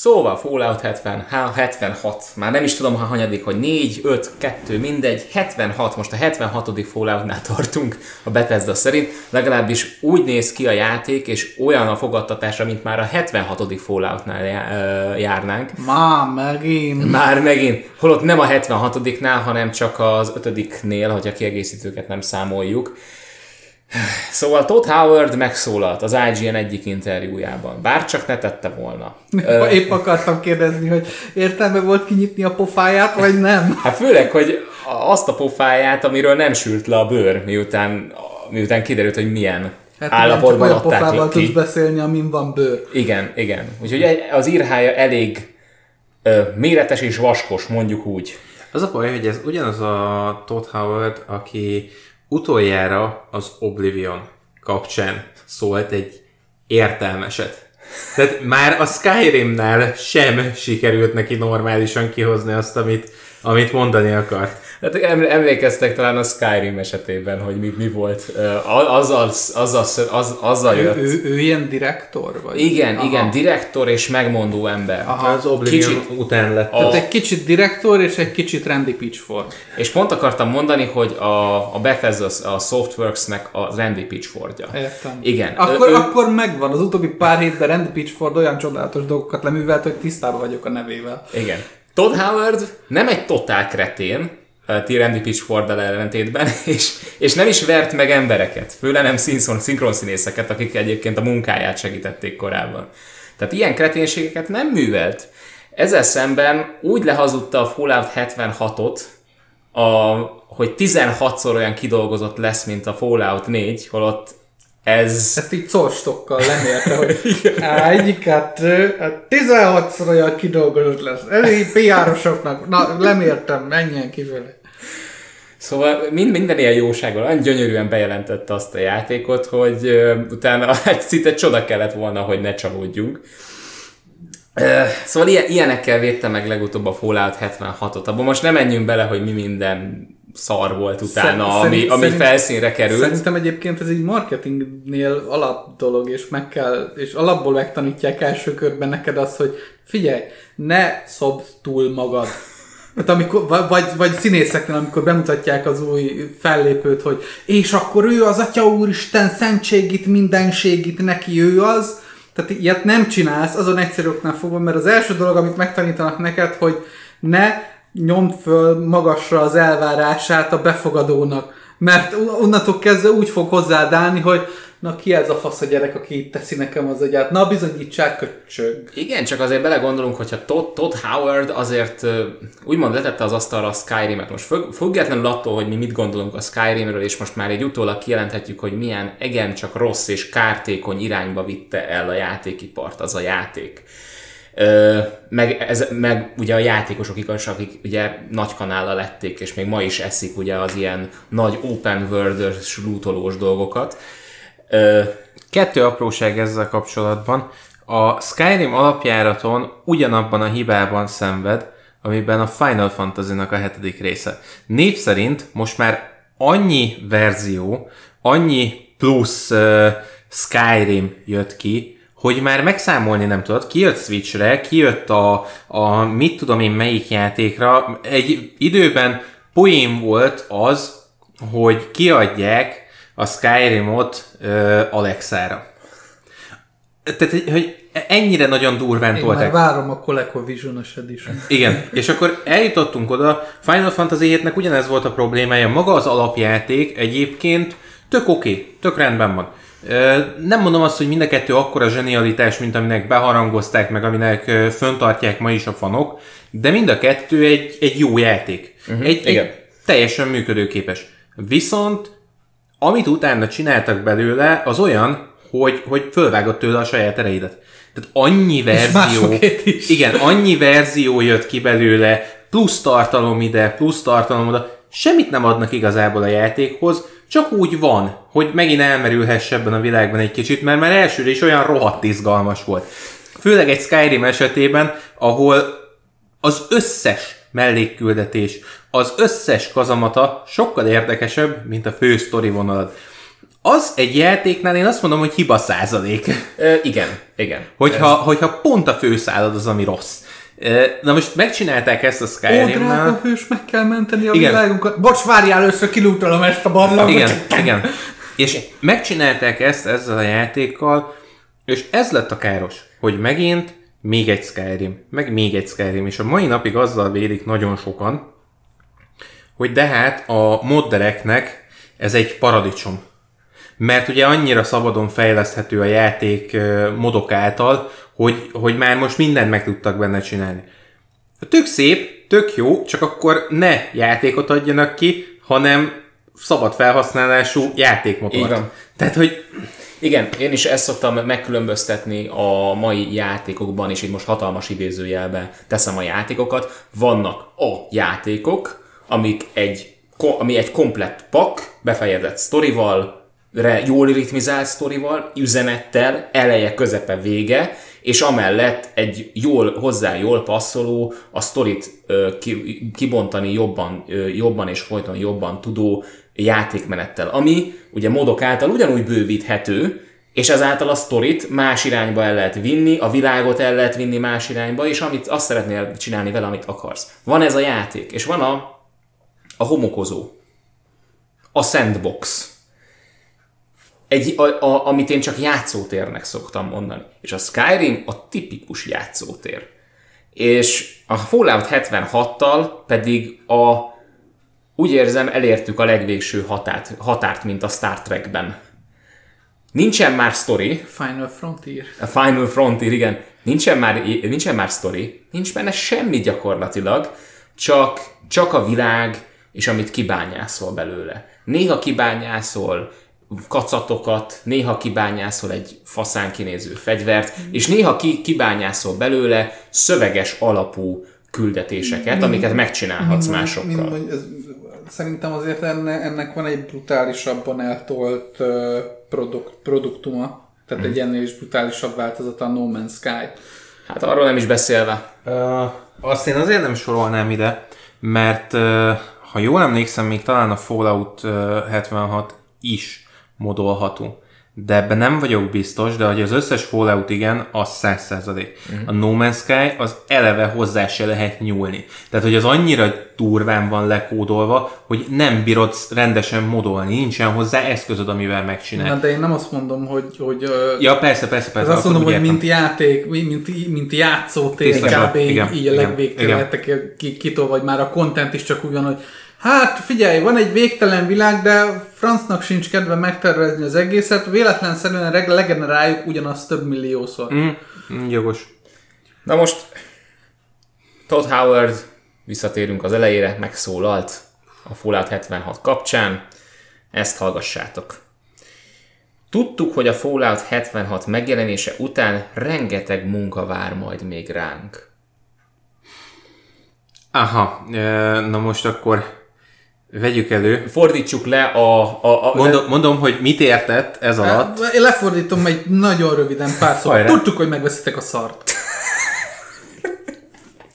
Szóval Fallout 70, 76, már nem is tudom, ha hanyadik, hogy 4, 5, 2, mindegy, 76, most a 76. Falloutnál tartunk a Bethesda szerint, legalábbis úgy néz ki a játék, és olyan a fogadtatása, mint már a 76. Falloutnál járnánk. Már megint. Már megint. Holott nem a 76-nál, hanem csak az 5-nél, hogy a kiegészítőket nem számoljuk. Szóval Todd Howard megszólalt az IGN egyik interjújában, bár csak ne tette volna. Épp akartam kérdezni, hogy értelme volt kinyitni a pofáját, vagy nem? Hát főleg, hogy azt a pofáját, amiről nem sült le a bőr, miután, miután kiderült, hogy milyen hát állapotban csak olyan pofával ki. tudsz beszélni, amin van bőr. Igen, igen. Úgyhogy az írhája elég ö, méretes és vaskos, mondjuk úgy. Az a baj, hogy ez ugyanaz a Todd Howard, aki utoljára az Oblivion kapcsán szólt egy értelmeset. Tehát már a Skyrimnál sem sikerült neki normálisan kihozni azt, amit, amit mondani akart. Hát emlékeztek talán a Skyrim esetében, hogy mi, mi volt. Azzal, azzal, az, azzal jött. Ő, ő, ő ilyen direktor? Vagy? Igen, Aha. igen, direktor és megmondó ember. Aha. Az Oblivion kicsit, után lett. A... Tehát egy kicsit direktor és egy kicsit Randy Pitchford. És pont akartam mondani, hogy a, a Bethesda, a Softworks-nek a Randy Pitchfordja. Értem. Igen. Akkor, ő, akkor megvan. Az utóbbi pár hétben Randy Pitchford olyan csodálatos dolgokat leművelt, hogy tisztában vagyok a nevével. Igen. Todd Howard nem egy totál kretén, Randy pitchford ellentétben, és, és nem is vert meg embereket, főleg nem szinkronszínészeket, akik egyébként a munkáját segítették korábban. Tehát ilyen kreténségeket nem művelt. Ezzel szemben úgy lehazudta a Fallout 76-ot, a, hogy 16-szor olyan kidolgozott lesz, mint a Fallout 4, holott ez... Ezt így szorstokkal lemérte, hogy egyik, kettő, 16-szor olyan kidolgozott lesz. Ez így PR-osoknak. Na, lemértem, menjen kívül. Szóval mind, minden ilyen jósággal olyan gyönyörűen bejelentette azt a játékot, hogy uh, utána egy szinte csoda kellett volna, hogy ne csalódjunk. Uh, szóval ilyen, ilyenekkel védte meg legutóbb a Fallout 76-ot. Abban most nem menjünk bele, hogy mi minden szar volt utána, Szer- ami, ami szerint, felszínre került. Szerintem egyébként ez egy marketingnél alap dolog, és meg kell, és alapból megtanítják első körben neked azt, hogy figyelj, ne szobd túl magad. Hát amikor, vagy, vagy színészeknél, amikor bemutatják az új fellépőt, hogy és akkor ő az Atya Úristen szentségit, mindenségit, neki ő az. Tehát ilyet nem csinálsz, azon egyszerűknál fogva, mert az első dolog, amit megtanítanak neked, hogy ne nyomd föl magasra az elvárását a befogadónak. Mert onnantól kezdve úgy fog hozzád állni, hogy na ki ez a fasz a gyerek, aki itt teszi nekem az agyát, na bizonyítsák köcsög. Igen, csak azért belegondolunk, hogyha Todd, Todd Howard azért úgymond letette az asztalra a Skyrim-et. Most függetlenül attól, hogy mi mit gondolunk a Skyrimről, és most már egy utólag kijelenthetjük, hogy milyen egen csak rossz és kártékony irányba vitte el a játékipart az a játék. Meg, ez, meg ugye a játékosok igaz, akik ugye nagy kanállal lették, és még ma is eszik ugye az ilyen nagy open world lootolós dolgokat. Kettő apróság ezzel kapcsolatban. A Skyrim alapjáraton ugyanabban a hibában szenved, amiben a Final Fantasy-nak a hetedik része. Név szerint most már annyi verzió, annyi plusz uh, Skyrim jött ki, hogy már megszámolni nem tudod, kijött Switchre, kijött a, a mit tudom én melyik játékra, egy időben poén volt az, hogy kiadják a Skyrimot uh, Alexára. Tehát, hogy ennyire nagyon durván Én tolták. már várom a ColecoVision-os Edition. Igen, és akkor eljutottunk oda, Final Fantasy 7-nek ugyanez volt a problémája, maga az alapjáték egyébként tök oké, okay, tök rendben van. Nem mondom azt, hogy mind a kettő akkora zsenialitás, mint aminek beharangozták, meg aminek föntartják ma is a fanok, de mind a kettő egy, egy jó játék. Uh-huh, egy, egy teljesen működőképes. Viszont amit utána csináltak belőle, az olyan, hogy, hogy fölvágott tőle a saját erejédet. Tehát annyi verzió, is. igen, annyi verzió jött ki belőle, plusz tartalom ide, plusz tartalom oda, semmit nem adnak igazából a játékhoz, csak úgy van, hogy megint elmerülhess ebben a világban egy kicsit, mert már elsőre is olyan rohadt izgalmas volt. Főleg egy Skyrim esetében, ahol az összes mellékküldetés, az összes kazamata sokkal érdekesebb, mint a fő sztori vonalad. az egy játéknál én azt mondom, hogy hiba százalék. Ö, igen, igen. Hogyha, hogyha pont a főszálad az, ami rossz. Na most megcsinálták ezt a Ó, Skyrimnál. drága hős, meg kell menteni a Igen. világunkat. Bocs, várjál, először kilútolom ezt a barlangot. Igen, igen. És megcsinálták ezt ezzel a játékkal, és ez lett a káros, hogy megint még egy Skyrim, meg még egy Skyrim, és a mai napig azzal védik nagyon sokan, hogy de hát a moddereknek ez egy paradicsom. Mert ugye annyira szabadon fejleszthető a játék modok által, hogy, hogy már most mindent meg tudtak benne csinálni. Tök szép, tök jó, csak akkor ne játékot adjanak ki, hanem szabad felhasználású játékmotort. Tehát, hogy Igen, én is ezt szoktam megkülönböztetni a mai játékokban, és így most hatalmas idézőjelbe teszem a játékokat. Vannak a játékok, amik egy, ami egy komplett pak, befejezett sztorival, re, jól ritmizált sztorival, üzenettel, eleje, közepe, vége, és amellett egy jól, hozzá jól passzoló, a sztorit ö, ki, kibontani jobban, ö, jobban és folyton jobban tudó játékmenettel, ami ugye modok által ugyanúgy bővíthető, és ezáltal a sztorit más irányba el lehet vinni, a világot el lehet vinni más irányba, és amit azt szeretnél csinálni vele, amit akarsz. Van ez a játék, és van a, a homokozó, a sandbox, egy, a, a, amit én csak játszótérnek szoktam mondani. És a Skyrim a tipikus játszótér. És a Fallout 76-tal pedig a, úgy érzem, elértük a legvégső határt, határt, mint a Star Trekben. Nincsen már sztori, Final Frontier. a Final Frontier, igen, nincsen már, nincsen már sztori, nincs benne semmi gyakorlatilag, csak, csak a világ, és amit kibányászol belőle. Néha kibányászol kacatokat, néha kibányászol egy faszán kinéző fegyvert, és néha ki, kibányászol belőle szöveges alapú küldetéseket, amiket megcsinálhatsz másokkal. Mind, ez, szerintem azért enne, ennek van egy brutálisabban eltolt uh, produkt, produktuma, tehát egy ennél is brutálisabb változata a No Man's Sky. Hát arról nem is beszélve. Uh, azt én azért nem sorolnám ide, mert uh, ha jól emlékszem, még talán a Fallout uh, 76 is modolható. De ebben nem vagyok biztos, de hogy az összes Fallout igen, az 100%. Uh-huh. A No Man's Sky az eleve hozzá se lehet nyúlni. Tehát, hogy az annyira durván van lekódolva, hogy nem bírod rendesen modolni, nincsen hozzá eszközöd, amivel megcsinálni. Na, de én nem azt mondom, hogy, hogy Ja, persze, persze, persze. Ez azt mondom, hogy értem. mint játék, mint, mint játszótér, kb. így a ki, kitol, vagy már a content is csak úgy van, hogy hát figyelj, van egy végtelen világ, de francnak sincs kedve megtervezni az egészet, véletlenszerűen reg- legeneráljuk ugyanazt több milliószor. Mm, mm, jogos. Na most Todd Howard, visszatérünk az elejére, megszólalt a Fallout 76 kapcsán. Ezt hallgassátok. Tudtuk, hogy a Fallout 76 megjelenése után rengeteg munka vár majd még ránk. Aha, na most akkor vegyük elő. Fordítsuk le a... a, a Mondom, mondom, hogy mit értett ez alatt. Én lefordítom egy nagyon röviden pár szót. Hajrá. Tudtuk, hogy megveszitek a szart.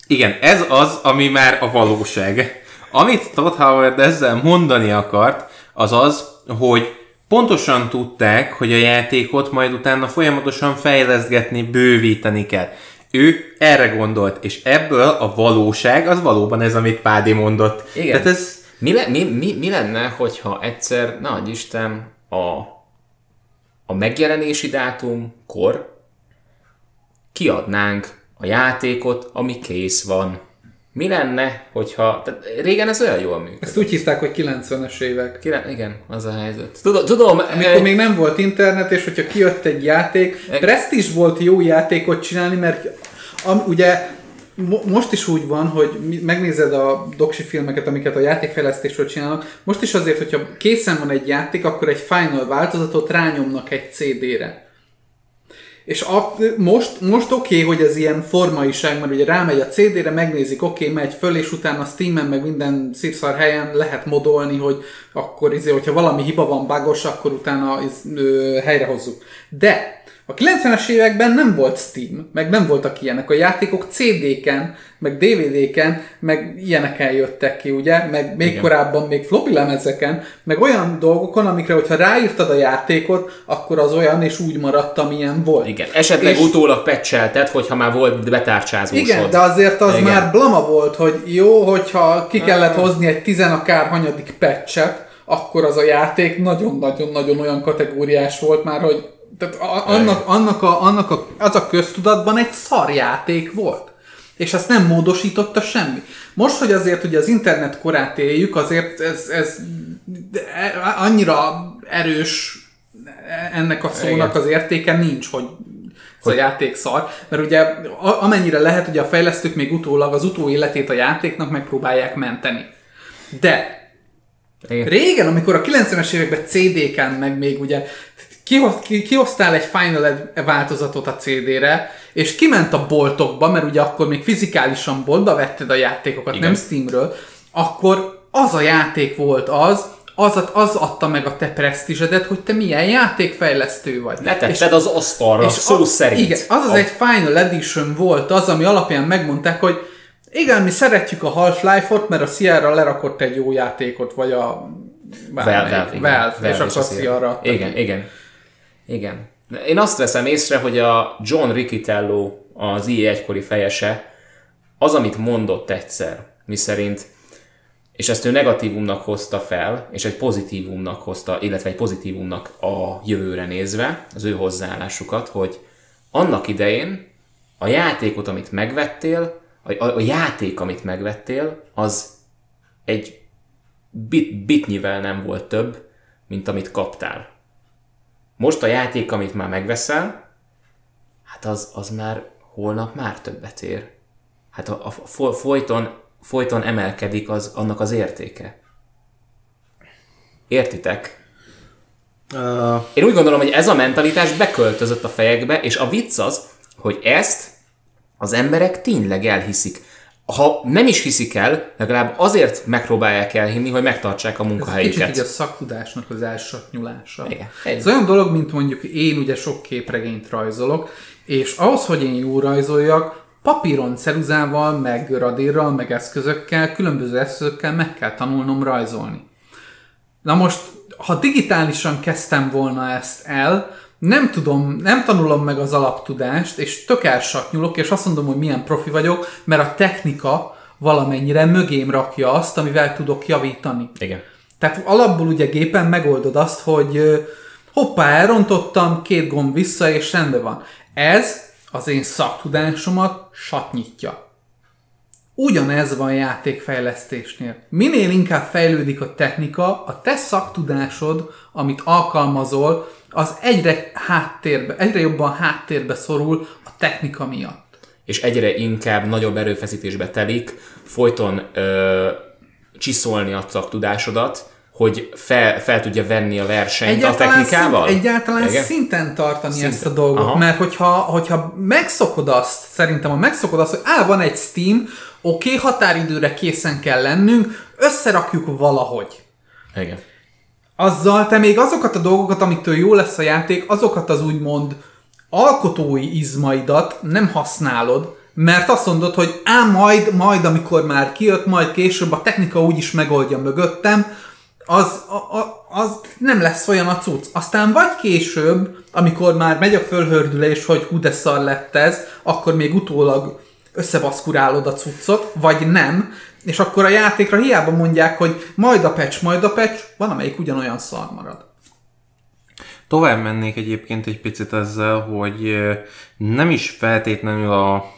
Igen, ez az, ami már a valóság. Amit Todd Howard ezzel mondani akart, az az, hogy pontosan tudták, hogy a játékot majd utána folyamatosan fejleszgetni, bővíteni kell. Ő erre gondolt, és ebből a valóság az valóban ez, amit Pádi mondott. Igen. Tehát ez Mi, le, mi, mi, mi lenne, hogyha egyszer, nagy Isten, a, a megjelenési dátumkor kiadnánk a játékot, ami kész van. Mi lenne, hogyha... Tehát régen ez olyan jól működött. Ezt úgy hívták, hogy 90-es évek. Kire- Igen, az a helyzet. Tudom, tudom Amikor még nem volt internet, és hogyha kijött egy játék, presztis volt jó játékot csinálni, mert am, ugye mo- most is úgy van, hogy megnézed a doksi filmeket, amiket a játékfejlesztésről csinálnak, most is azért, hogyha készen van egy játék, akkor egy final változatot rányomnak egy CD-re. És a, most, most oké, okay, hogy ez ilyen formaiság, mert ugye rámegy a CD-re, megnézik, oké, okay, megy föl, és utána Steam-en meg minden szírszar helyen lehet modolni, hogy akkor izé, hogyha valami hiba van, bagos, akkor utána iz, ö, helyrehozzuk. De A 90-es években nem volt Steam, meg nem voltak ilyenek. A játékok CD-ken, meg DVD-ken, meg ilyeneken jöttek ki, ugye? Meg még Igen. korábban még floppy lemezeken, meg olyan dolgokon, amikre, hogyha ráírtad a játékot, akkor az olyan és úgy maradt, amilyen volt. Igen, esetleg és... utólag pecseltet, hogyha már volt betárcsázósod. Igen, de azért az Igen. már blama volt, hogy jó, hogyha ki kellett hozni egy tizen akár hanyadik patchet, akkor az a játék nagyon-nagyon-nagyon olyan kategóriás volt már, hogy tehát a, annak, annak, a, annak a, az a köztudatban egy szarjáték volt. És ezt nem módosította semmi. Most, hogy azért ugye az internet korát éljük, azért ez, ez annyira erős ennek a szónak az értéke nincs, hogy ez a játék szar, mert ugye amennyire lehet, ugye a fejlesztők még utólag az utóéletét a játéknak megpróbálják menteni. De igen. Régen, amikor a 90-es években CD-ken, meg még ugye kihoztál egy Final változatot a CD-re, és kiment a boltokba, mert ugye akkor még fizikálisan boltba vetted a játékokat, Igen. nem Steamről, akkor az a játék volt az, az, az adta meg a te presztízsedet, hogy te milyen játékfejlesztő vagy. Letetted az asztalra, szó a, szerint. Igen, az az a... egy Final Edition volt az, ami alapján megmondták, hogy igen, mi szeretjük a Half-Life-ot, mert a Sierra lerakott egy jó játékot, vagy a Valve, Valve, Valve, Valve és akkor a Sierra. Igen, igen. Igen. Én azt veszem észre, hogy a John Riccitello, az IE egykori fejese, az, amit mondott egyszer, miszerint, és ezt ő negatívumnak hozta fel, és egy pozitívumnak hozta, illetve egy pozitívumnak a jövőre nézve, az ő hozzáállásukat, hogy annak idején a játékot, amit megvettél, a, a, a játék, amit megvettél, az egy bit, bitnyivel nem volt több, mint amit kaptál. Most a játék, amit már megveszel, hát az, az már holnap már többet ér. Hát a, a folyton, folyton emelkedik az, annak az értéke. Értitek? Uh... Én úgy gondolom, hogy ez a mentalitás beköltözött a fejekbe, és a vicc az, hogy ezt az emberek tényleg elhiszik. Ha nem is hiszik el, legalább azért megpróbálják elhinni, hogy megtartsák a munkahelyüket. Ez kicsit a szaktudásnak az elsatnyulása. Igen. Ez olyan dolog, mint mondjuk én ugye sok képregényt rajzolok, és ahhoz, hogy én jó rajzoljak, papíron, ceruzával, meg radírral, meg eszközökkel, különböző eszközökkel meg kell tanulnom rajzolni. Na most, ha digitálisan kezdtem volna ezt el, nem tudom, nem tanulom meg az alaptudást, és tök nyúlok, és azt mondom, hogy milyen profi vagyok, mert a technika valamennyire mögém rakja azt, amivel tudok javítani. Igen. Tehát alapból ugye gépen megoldod azt, hogy hoppá, elrontottam, két gomb vissza, és rendben van. Ez az én szaktudásomat satnyitja. Ugyanez van játékfejlesztésnél. Minél inkább fejlődik a technika, a te szaktudásod, amit alkalmazol, az egyre háttérbe, egyre jobban háttérbe szorul a technika miatt. És egyre inkább nagyobb erőfeszítésbe telik folyton ö, csiszolni a szaktudásodat, hogy fel, fel tudja venni a versenyt egyáltalán a technikával? Szint, egyáltalán Igen? szinten tartani szinten. ezt a dolgot, Aha. mert hogyha, hogyha megszokod azt, szerintem ha megszokod azt, hogy á, van egy Steam, oké, okay, határidőre készen kell lennünk, összerakjuk valahogy. Igen azzal te még azokat a dolgokat, amitől jó lesz a játék, azokat az úgymond alkotói izmaidat nem használod, mert azt mondod, hogy á, majd, majd, amikor már kijött, majd később a technika úgy is megoldja mögöttem, az, a, a, az nem lesz olyan a cucc. Aztán vagy később, amikor már megy a fölhördülés, hogy hú de szar lett ez, akkor még utólag összebaszkurálod a cuccot, vagy nem, és akkor a játékra hiába mondják, hogy majd a patch, majd a patch, van amelyik ugyanolyan szar marad. Tovább mennék egyébként egy picit ezzel, hogy nem is feltétlenül a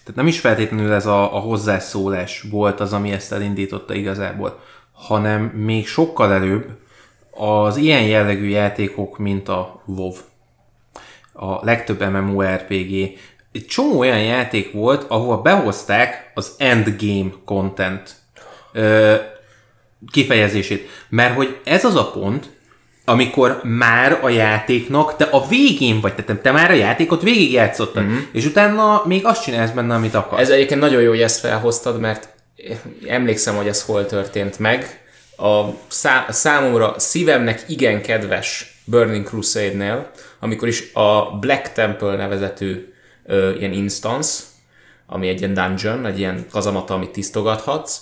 tehát nem is feltétlenül ez a, a hozzászólás volt az, ami ezt elindította igazából, hanem még sokkal előbb az ilyen jellegű játékok, mint a WoW, a legtöbb MMORPG, egy csomó olyan játék volt, ahova behozták az endgame content ö, kifejezését. Mert hogy ez az a pont, amikor már a játéknak, te a végén vagy, te, te már a játékot végigjátszottad, mm-hmm. és utána még azt csinálsz benne, amit akarsz. Ez egyébként nagyon jó, hogy ezt felhoztad, mert emlékszem, hogy ez hol történt meg. A szá- számomra szívemnek igen kedves Burning Crusade-nél, amikor is a Black Temple nevezetű ö, ilyen instance, ami egy ilyen dungeon, egy ilyen kazamata, amit tisztogathatsz,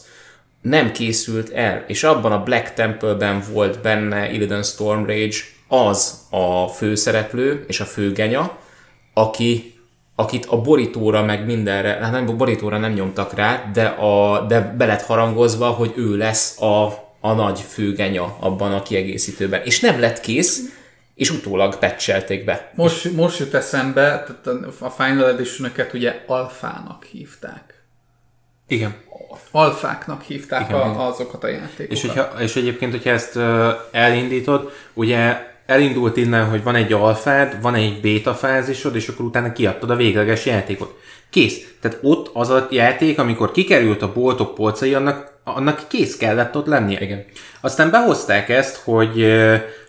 nem készült el, és abban a Black Temple-ben volt benne Illidan Stormrage az a főszereplő és a főgenya, aki akit a borítóra meg mindenre, hát nem a borítóra nem nyomtak rá, de, a, de be lett harangozva, hogy ő lesz a, a nagy főgenya abban a kiegészítőben. És nem lett kész, és utólag patchelték be. Most, most jut eszembe, tehát a Final edition ugye alfának hívták. Igen. Alfáknak hívták a, azokat a játékokat. És, hogyha, és egyébként, hogyha ezt elindítod, ugye elindult innen, hogy van egy alfád, van egy beta fázisod, és akkor utána kiadtad a végleges játékot. Kész. Tehát ott az a játék, amikor kikerült a boltok polcai, annak, annak kész kellett ott lennie. Igen. Aztán behozták ezt, hogy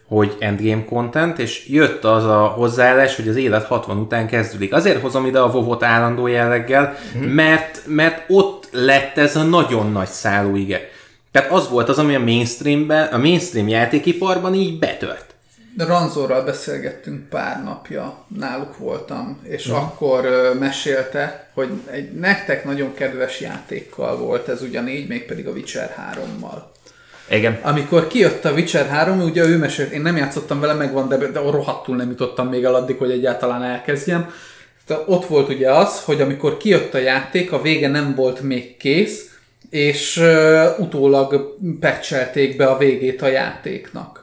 hogy endgame content, és jött az a hozzáállás, hogy az élet 60 után kezdődik. Azért hozom ide a vovot állandó jelleggel, mm-hmm. mert, mert ott lett ez a nagyon nagy szállóige. Tehát az volt az, ami a mainstreamben, a mainstream játékiparban így betört. Ranzorral beszélgettünk pár napja, náluk voltam, és uh akkor uh, mesélte, hogy egy nektek nagyon kedves játékkal volt ez ugyanígy, mégpedig a Witcher 3-mal. Igen. Amikor kijött a Witcher 3, ugye ő mesélt, én nem játszottam vele, megvan, de, de rohadtul nem jutottam még el addig, hogy egyáltalán elkezdjem. De ott volt ugye az, hogy amikor kijött a játék, a vége nem volt még kész, és uh, utólag patchelték be a végét a játéknak.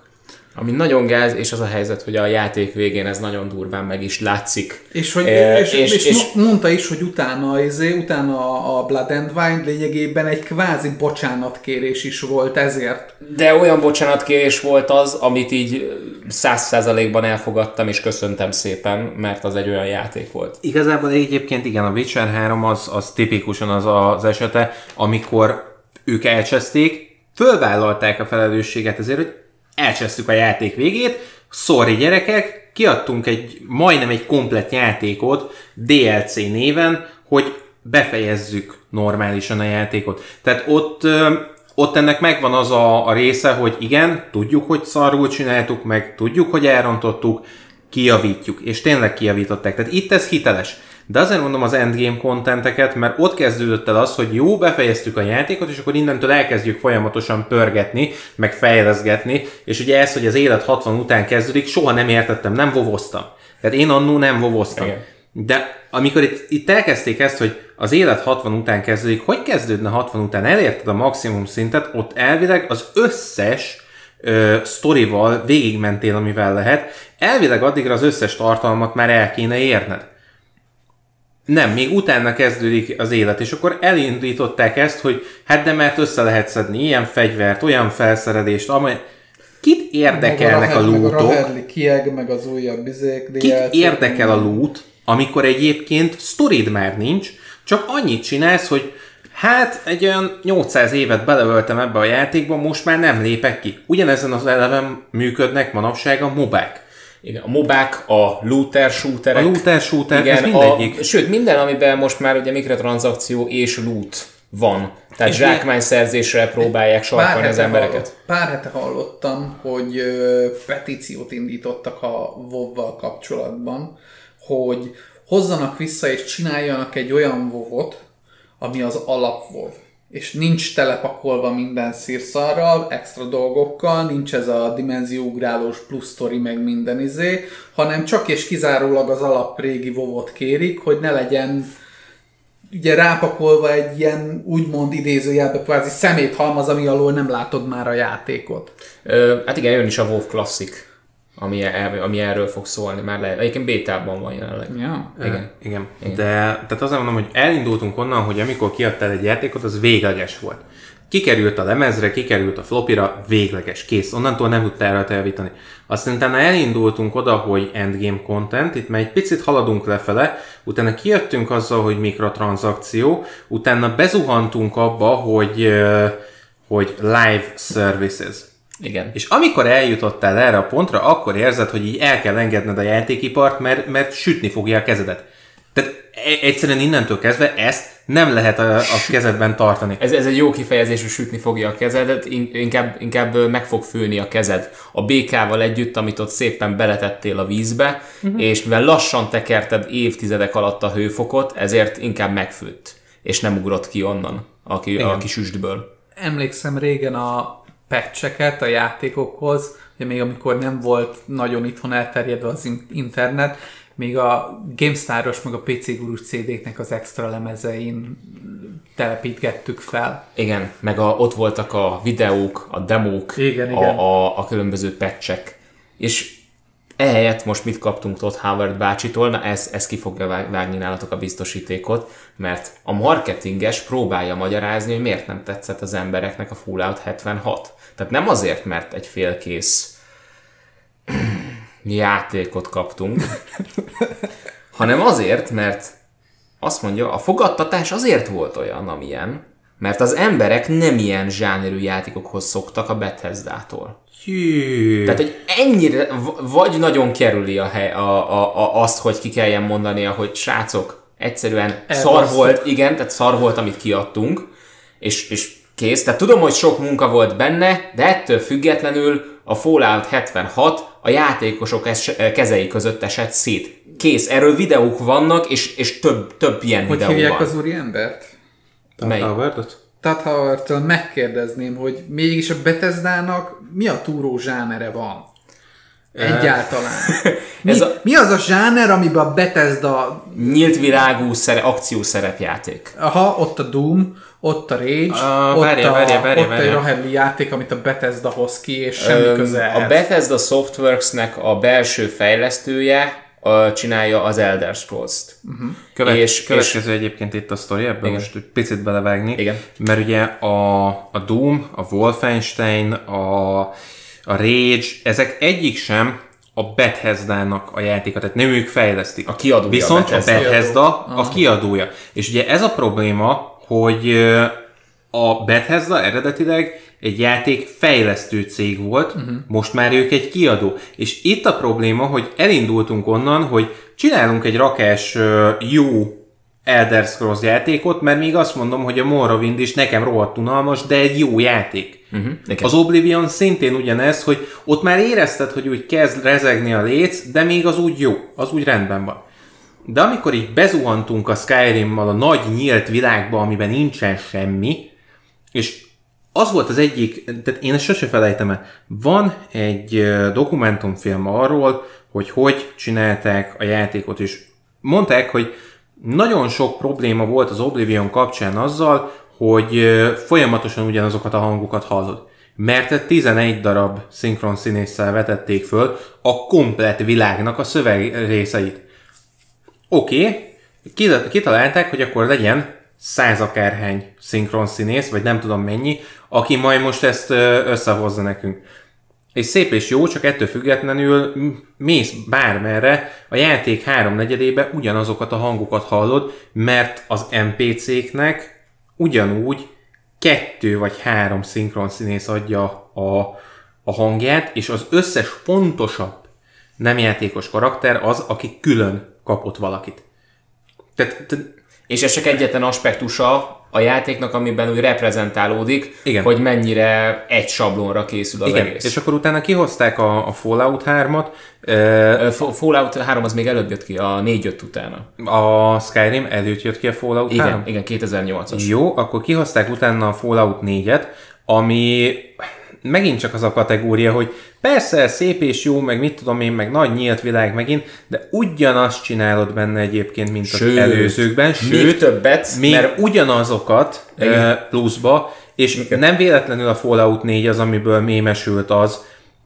Ami nagyon gáz, és az a helyzet, hogy a játék végén ez nagyon durván meg is látszik. És, hogy, e, és, és, és, és, mondta is, hogy utána, izé, utána a Blood and Wine lényegében egy kvázi bocsánatkérés is volt ezért. De olyan bocsánatkérés volt az, amit így száz százalékban elfogadtam, és köszöntem szépen, mert az egy olyan játék volt. Igazából egyébként igen, a Witcher 3 az, az tipikusan az az esete, amikor ők elcseszték, fölvállalták a felelősséget ezért, hogy elcsesztük a játék végét, sorry gyerekek, kiadtunk egy majdnem egy komplet játékot DLC néven, hogy befejezzük normálisan a játékot. Tehát ott, ott ennek megvan az a, a része, hogy igen, tudjuk, hogy szarul csináltuk, meg tudjuk, hogy elrontottuk, kijavítjuk, és tényleg kijavították. Tehát itt ez hiteles. De azért mondom az endgame contenteket, mert ott kezdődött el az, hogy jó, befejeztük a játékot, és akkor innentől elkezdjük folyamatosan pörgetni, meg fejleszgetni, és ugye ez, hogy az élet 60 után kezdődik, soha nem értettem, nem vovoztam. Tehát én annó nem vovoztam. Igen. De amikor itt, itt elkezdték ezt, hogy az élet 60 után kezdődik, hogy kezdődne 60 után, elérted a maximum szintet, ott elvileg az összes ö, sztorival végigmentél, amivel lehet, elvileg addigra az összes tartalmat már el kéne érned. Nem, még utána kezdődik az élet, és akkor elindították ezt, hogy hát de mert össze lehet szedni ilyen fegyvert, olyan felszerelést, amely... Kit érdekelnek a, a lootok? Meg a kieg, meg az újabb bizék, Kit érdekel a loot, amikor egyébként sztorid már nincs, csak annyit csinálsz, hogy hát egy olyan 800 évet beleöltem ebbe a játékba, most már nem lépek ki. Ugyanezen az eleven működnek manapság a mobák. Igen, a mobák, a looter shooterek. A looter shooter, igen, ez mindegyik. A, sőt, minden, amiben most már ugye mikrotranszakció és loot van. Tehát és zsákmányszerzésre próbálják sarkalni az embereket. pár hete hallottam, hogy ö, petíciót indítottak a WoW-val kapcsolatban, hogy hozzanak vissza és csináljanak egy olyan WoW-ot, ami az alap WoW és nincs telepakolva minden szírszarral, extra dolgokkal, nincs ez a dimenzióugrálós plusz story meg minden izé, hanem csak és kizárólag az alap régi vovot kérik, hogy ne legyen ugye rápakolva egy ilyen úgymond idézőjelbe kvázi szeméthalmaz, ami alól nem látod már a játékot. Ö, hát igen, jön is a WoW Classic ami, el, ami erről fog szólni, már lehet. Egyébként bétában van jelenleg. Ja. Igen. igen. igen. De tehát azért mondom, hogy elindultunk onnan, hogy amikor kiadtál egy játékot, az végleges volt. Kikerült a lemezre, kikerült a flopira, végleges, kész. Onnantól nem tudtál rá elvítani. Aztán utána elindultunk oda, hogy endgame content, itt már egy picit haladunk lefele, utána kijöttünk azzal, hogy mikrotranszakció, utána bezuhantunk abba, hogy, hogy live services igen. És amikor eljutottál erre a pontra, akkor érzed, hogy így el kell engedned a játékipart, mert, mert sütni fogja a kezedet. Tehát e- egyszerűen innentől kezdve ezt nem lehet a, a kezedben tartani. Ez, ez egy jó kifejezés, hogy sütni fogja a kezedet, in- inkább, inkább meg fog főni a kezed a békával együtt, amit ott szépen beletettél a vízbe, uh-huh. és mivel lassan tekerted évtizedek alatt a hőfokot, ezért inkább megfőtt, és nem ugrott ki onnan a, ki, a kis üstből. Emlékszem régen a patcheket a játékokhoz, ugye még amikor nem volt nagyon itthon elterjedve az in- internet, még a GameStar-os meg a PC Gurus CD-knek az extra lemezein telepítgettük fel. Igen, meg a, ott voltak a videók, a demók, Igen, a, igen. A, a különböző patchek. És ehelyett most mit kaptunk Todd Howard bácsitól? Na ez, ez ki fogja vág- vágni nálatok a biztosítékot, mert a marketinges próbálja magyarázni, hogy miért nem tetszett az embereknek a Fallout 76. Tehát nem azért, mert egy félkész játékot kaptunk, hanem azért, mert azt mondja, a fogadtatás azért volt olyan, amilyen, mert az emberek nem ilyen zsánerű játékokhoz szoktak a Bethesda-tól. Tehát, hogy ennyire, vagy nagyon kerüli a hely, a, a, a, azt, hogy ki kelljen mondania, hogy srácok, egyszerűen szar Elbasztuk. volt, igen, tehát szar volt, amit kiadtunk, és, és kész. Tehát tudom, hogy sok munka volt benne, de ettől függetlenül a Fallout 76 a játékosok es- kezei között esett szét. Kész, erről videók vannak, és, és több, több ilyen Hogy videó hívják van. az úri embert? Melyik? Howardot? Todd Howard-től megkérdezném, hogy mégis a Bethesda-nak mi a túró zsánere van? Egyáltalán. Mi, Ez a- mi az a zsáner, amiben a Bethesda, Nyílt világú szere, akciószerepjáték. aha, ott a Doom, ott a Rage, Ah, ott, várjál, a, várjál, várjál, ott egy várjál. Rahelli játék, amit a Bethesda hoz ki, és semmi Öm, köze A. Bethesda Softworks-nek a belső fejlesztője ö, csinálja az Elder Scrolls-t. Követ, És- és, következő és... egyébként itt a sztori, ebben Igen. most egy picit belevágni. Igen. Mert ugye a, a Doom, a Wolfenstein, a, a Rage, ezek egyik sem a Bethesda-nak a játéka, tehát nem ők fejlesztik. A kiadója Viszont a Bethesda. a Bethesda a kiadója. És ugye ez a probléma, hogy a Bethesda eredetileg egy játék fejlesztő cég volt, uh-huh. most már ők egy kiadó. És itt a probléma, hogy elindultunk onnan, hogy csinálunk egy rakás jó Elder Scrolls játékot, mert még azt mondom, hogy a Morrowind is nekem rohadt unalmas, de egy jó játék. Uh-huh. Az Oblivion szintén ugyanez, hogy ott már érezted, hogy úgy kezd rezegni a léc, de még az úgy jó, az úgy rendben van. De amikor így bezuhantunk a Skyrimmal a nagy nyílt világba, amiben nincsen semmi, és az volt az egyik, tehát én ezt sose felejtem el, van egy dokumentumfilm arról, hogy hogy csinálták a játékot, és mondták, hogy nagyon sok probléma volt az Oblivion kapcsán azzal, hogy folyamatosan ugyanazokat a hangokat hallod. Mert 11 darab szinkron színésszel vetették föl a komplet világnak a szöveg részeit. Oké, okay. kitalálták, hogy akkor legyen száz akárhány szinkron színész, vagy nem tudom mennyi, aki majd most ezt összehozza nekünk. És szép és jó, csak ettől függetlenül mész bármerre, a játék háromnegyedébe ugyanazokat a hangokat hallod, mert az NPC-knek ugyanúgy kettő vagy három szinkron színész adja a, a hangját, és az összes fontosabb nem játékos karakter az, aki külön kapott valakit. Tehát, tehát És ez csak egyetlen aspektusa a játéknak, amiben úgy reprezentálódik, Igen. hogy mennyire egy sablonra készül az igen, egész. és akkor utána kihozták a, a Fallout 3-at, ö, Ö, Fa- Fallout 3 az még előbb jött ki, a 4 jött utána. a Skyrim előtt jött ki a Fallout Igen, 3. igen 2008-as. Jó, akkor kihozták utána a Fallout 4-et, ami megint csak az a kategória, hogy persze szép és jó, meg mit tudom én, meg nagy nyílt világ megint, de ugyanazt csinálod benne egyébként, mint az Sőt, előzőkben, még sőt, többet, még mert- ugyanazokat Igen. pluszba, és nem véletlenül a Fallout 4 az, amiből mémesült az,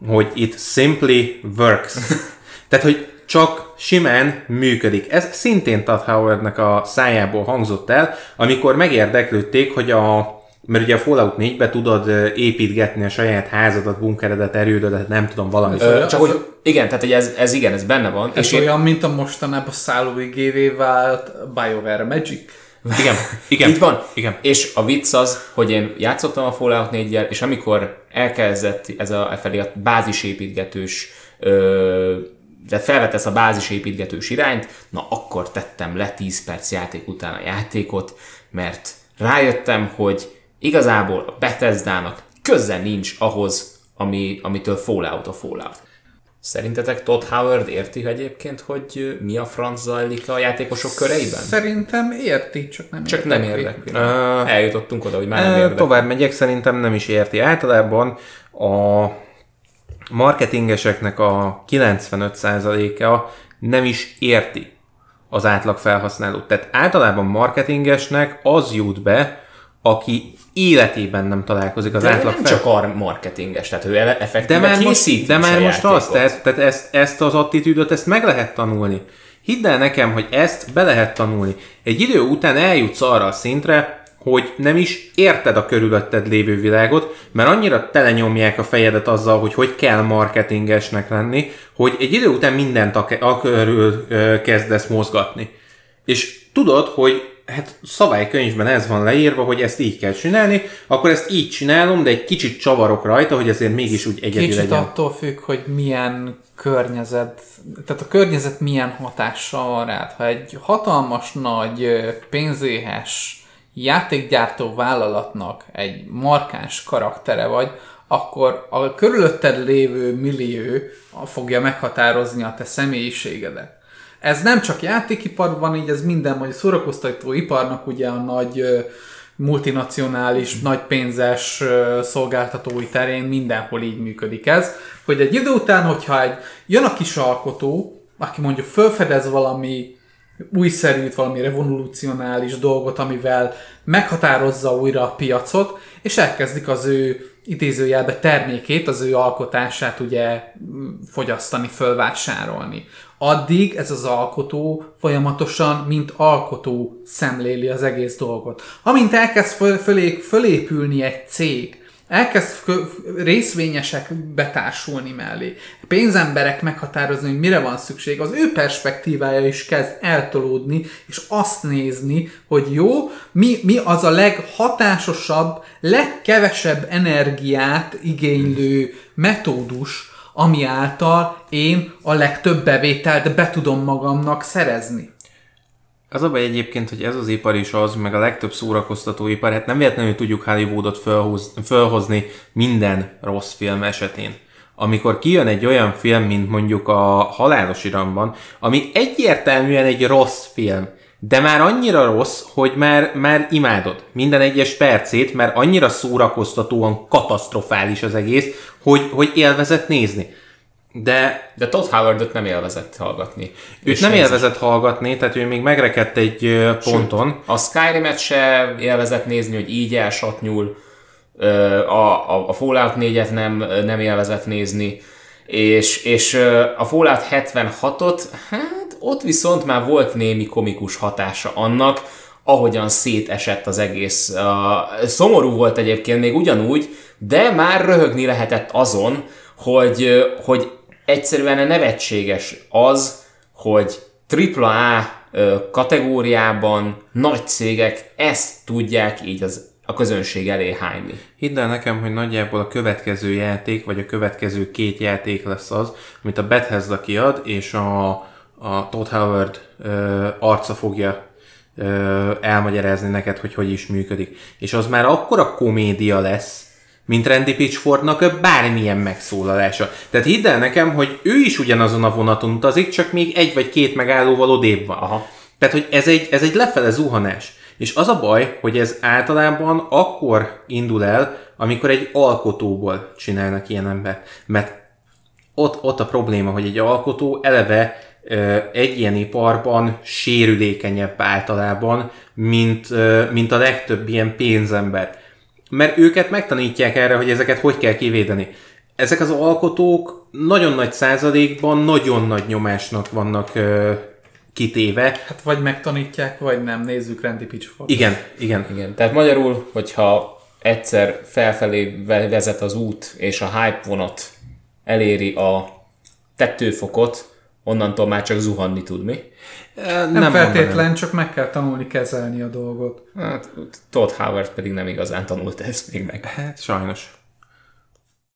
hogy it simply works. Tehát, hogy csak simán működik. Ez szintén Todd Howardnak a szájából hangzott el, amikor megérdeklődték, hogy a mert ugye a Fallout 4-be tudod építgetni a saját házadat, bunkeredet, erődödet, nem tudom, valami. Ö, csak hogy igen, tehát hogy ez, ez igen, ez benne van. Ez és én- olyan, mint a mostanában szállóigévé vált BioWare Magic. Igen, igen. Így van. Igen. És a vicc az, hogy én játszottam a Fallout 4 és amikor elkezdett ez a, e felé a bázisépítgetős ö, de felvetesz a bázisépítgetős irányt, na akkor tettem le 10 perc játék után a játékot, mert rájöttem, hogy igazából a Bethesda-nak köze nincs ahhoz, ami, amitől Fallout a Fallout. Szerintetek Todd Howard érti egyébként, hogy mi a franc zajlik a játékosok köreiben? Szerintem érti, csak nem Csak nem érdekli. érdekli. Ö, Eljutottunk oda, hogy már nem érdekli. Tovább megyek, szerintem nem is érti. Általában a marketingeseknek a 95%-a nem is érti az átlag felhasználót. Tehát általában marketingesnek az jut be, aki életében nem találkozik az De átlag nem fel... csak a marketinges, tehát ő ele- De effektíve már most, de már most játékot. az, tehát, tehát ezt, ezt az attitűdöt, ezt meg lehet tanulni. Hidd el nekem, hogy ezt be lehet tanulni. Egy idő után eljutsz arra a szintre, hogy nem is érted a körülötted lévő világot, mert annyira telenyomják a fejedet azzal, hogy hogy kell marketingesnek lenni, hogy egy idő után mindent a, a körül kezdesz mozgatni. És tudod, hogy hát szabálykönyvben ez van leírva, hogy ezt így kell csinálni, akkor ezt így csinálom, de egy kicsit csavarok rajta, hogy azért mégis úgy egyedi Kicsit legyen. attól függ, hogy milyen környezet, tehát a környezet milyen hatással van rád. Ha egy hatalmas nagy pénzéhes játékgyártó vállalatnak egy markáns karaktere vagy, akkor a körülötted lévő millió fogja meghatározni a te személyiségedet. Ez nem csak játékiparban, így ez minden, a szórakoztató iparnak ugye a nagy multinacionális, nagy pénzes szolgáltatói terén mindenhol így működik ez, hogy egy idő után, hogyha egy, jön a kis alkotó, aki mondjuk felfedez valami újszerűt, valami revolucionális dolgot, amivel meghatározza újra a piacot, és elkezdik az ő idézőjelbe termékét, az ő alkotását ugye fogyasztani, fölvásárolni. Addig ez az alkotó folyamatosan, mint alkotó szemléli az egész dolgot. Amint elkezd föl, fölé, fölépülni egy cég, elkezd részvényesek betársulni mellé, pénzemberek meghatározni, hogy mire van szükség, az ő perspektívája is kezd eltolódni, és azt nézni, hogy jó, mi, mi az a leghatásosabb, legkevesebb energiát igénylő metódus, ami által én a legtöbb bevételt be tudom magamnak szerezni. Az a baj egyébként, hogy ez az ipar is az, meg a legtöbb szórakoztató ipar, hát nem véletlenül tudjuk Hollywoodot fölhoz, fölhozni minden rossz film esetén. Amikor kijön egy olyan film, mint mondjuk a Halálos Iramban, ami egyértelműen egy rossz film, de már annyira rossz, hogy már, már imádod minden egyes percét, mert annyira szórakoztatóan katasztrofális az egész, hogy, hogy élvezett nézni. De De Todd Howardot nem élvezett hallgatni. őt nem ez- élvezett hallgatni, tehát ő még megrekedt egy ponton. A Skyrim-et se élvezett nézni, hogy így elsatnyul, a, a, a Fallout 4-et nem, nem élvezett nézni, és, és a Fallout 76-ot, hát ott viszont már volt némi komikus hatása annak, ahogyan szétesett az egész. Szomorú volt egyébként még ugyanúgy, de már röhögni lehetett azon, hogy, hogy egyszerűen nevetséges az, hogy AAA kategóriában nagy cégek ezt tudják így az, a közönség elé hányni. Hidd el nekem, hogy nagyjából a következő játék, vagy a következő két játék lesz az, amit a Bethesda kiad, és a, a Todd Howard ö, arca fogja ö, elmagyarázni neked, hogy hogy is működik. És az már akkora komédia lesz, mint Randy Pitchfordnak bármilyen megszólalása. Tehát hidd el nekem, hogy ő is ugyanazon a vonaton utazik, csak még egy vagy két megállóval odébb van. Aha. Tehát, hogy ez egy, ez egy lefele zuhanás. És az a baj, hogy ez általában akkor indul el, amikor egy alkotóból csinálnak ilyen embert. Mert ott, ott a probléma, hogy egy alkotó eleve egy ilyen iparban sérülékenyebb általában, mint, mint a legtöbb ilyen pénzember. Mert őket megtanítják erre, hogy ezeket hogy kell kivédeni. Ezek az alkotók nagyon nagy százalékban nagyon nagy nyomásnak vannak kitéve. Hát vagy megtanítják, vagy nem. Nézzük Randy Pitchford. Igen, igen. Igen, tehát magyarul, hogyha egyszer felfelé ve- vezet az út, és a hype vonat eléri a tetőfokot, onnantól már csak zuhanni tud, mi? Nem, nem nem feltétlen, mondanám. csak meg kell tanulni kezelni a dolgot. Hát, Todd Howard pedig nem igazán tanult ezt még meg. Hát sajnos.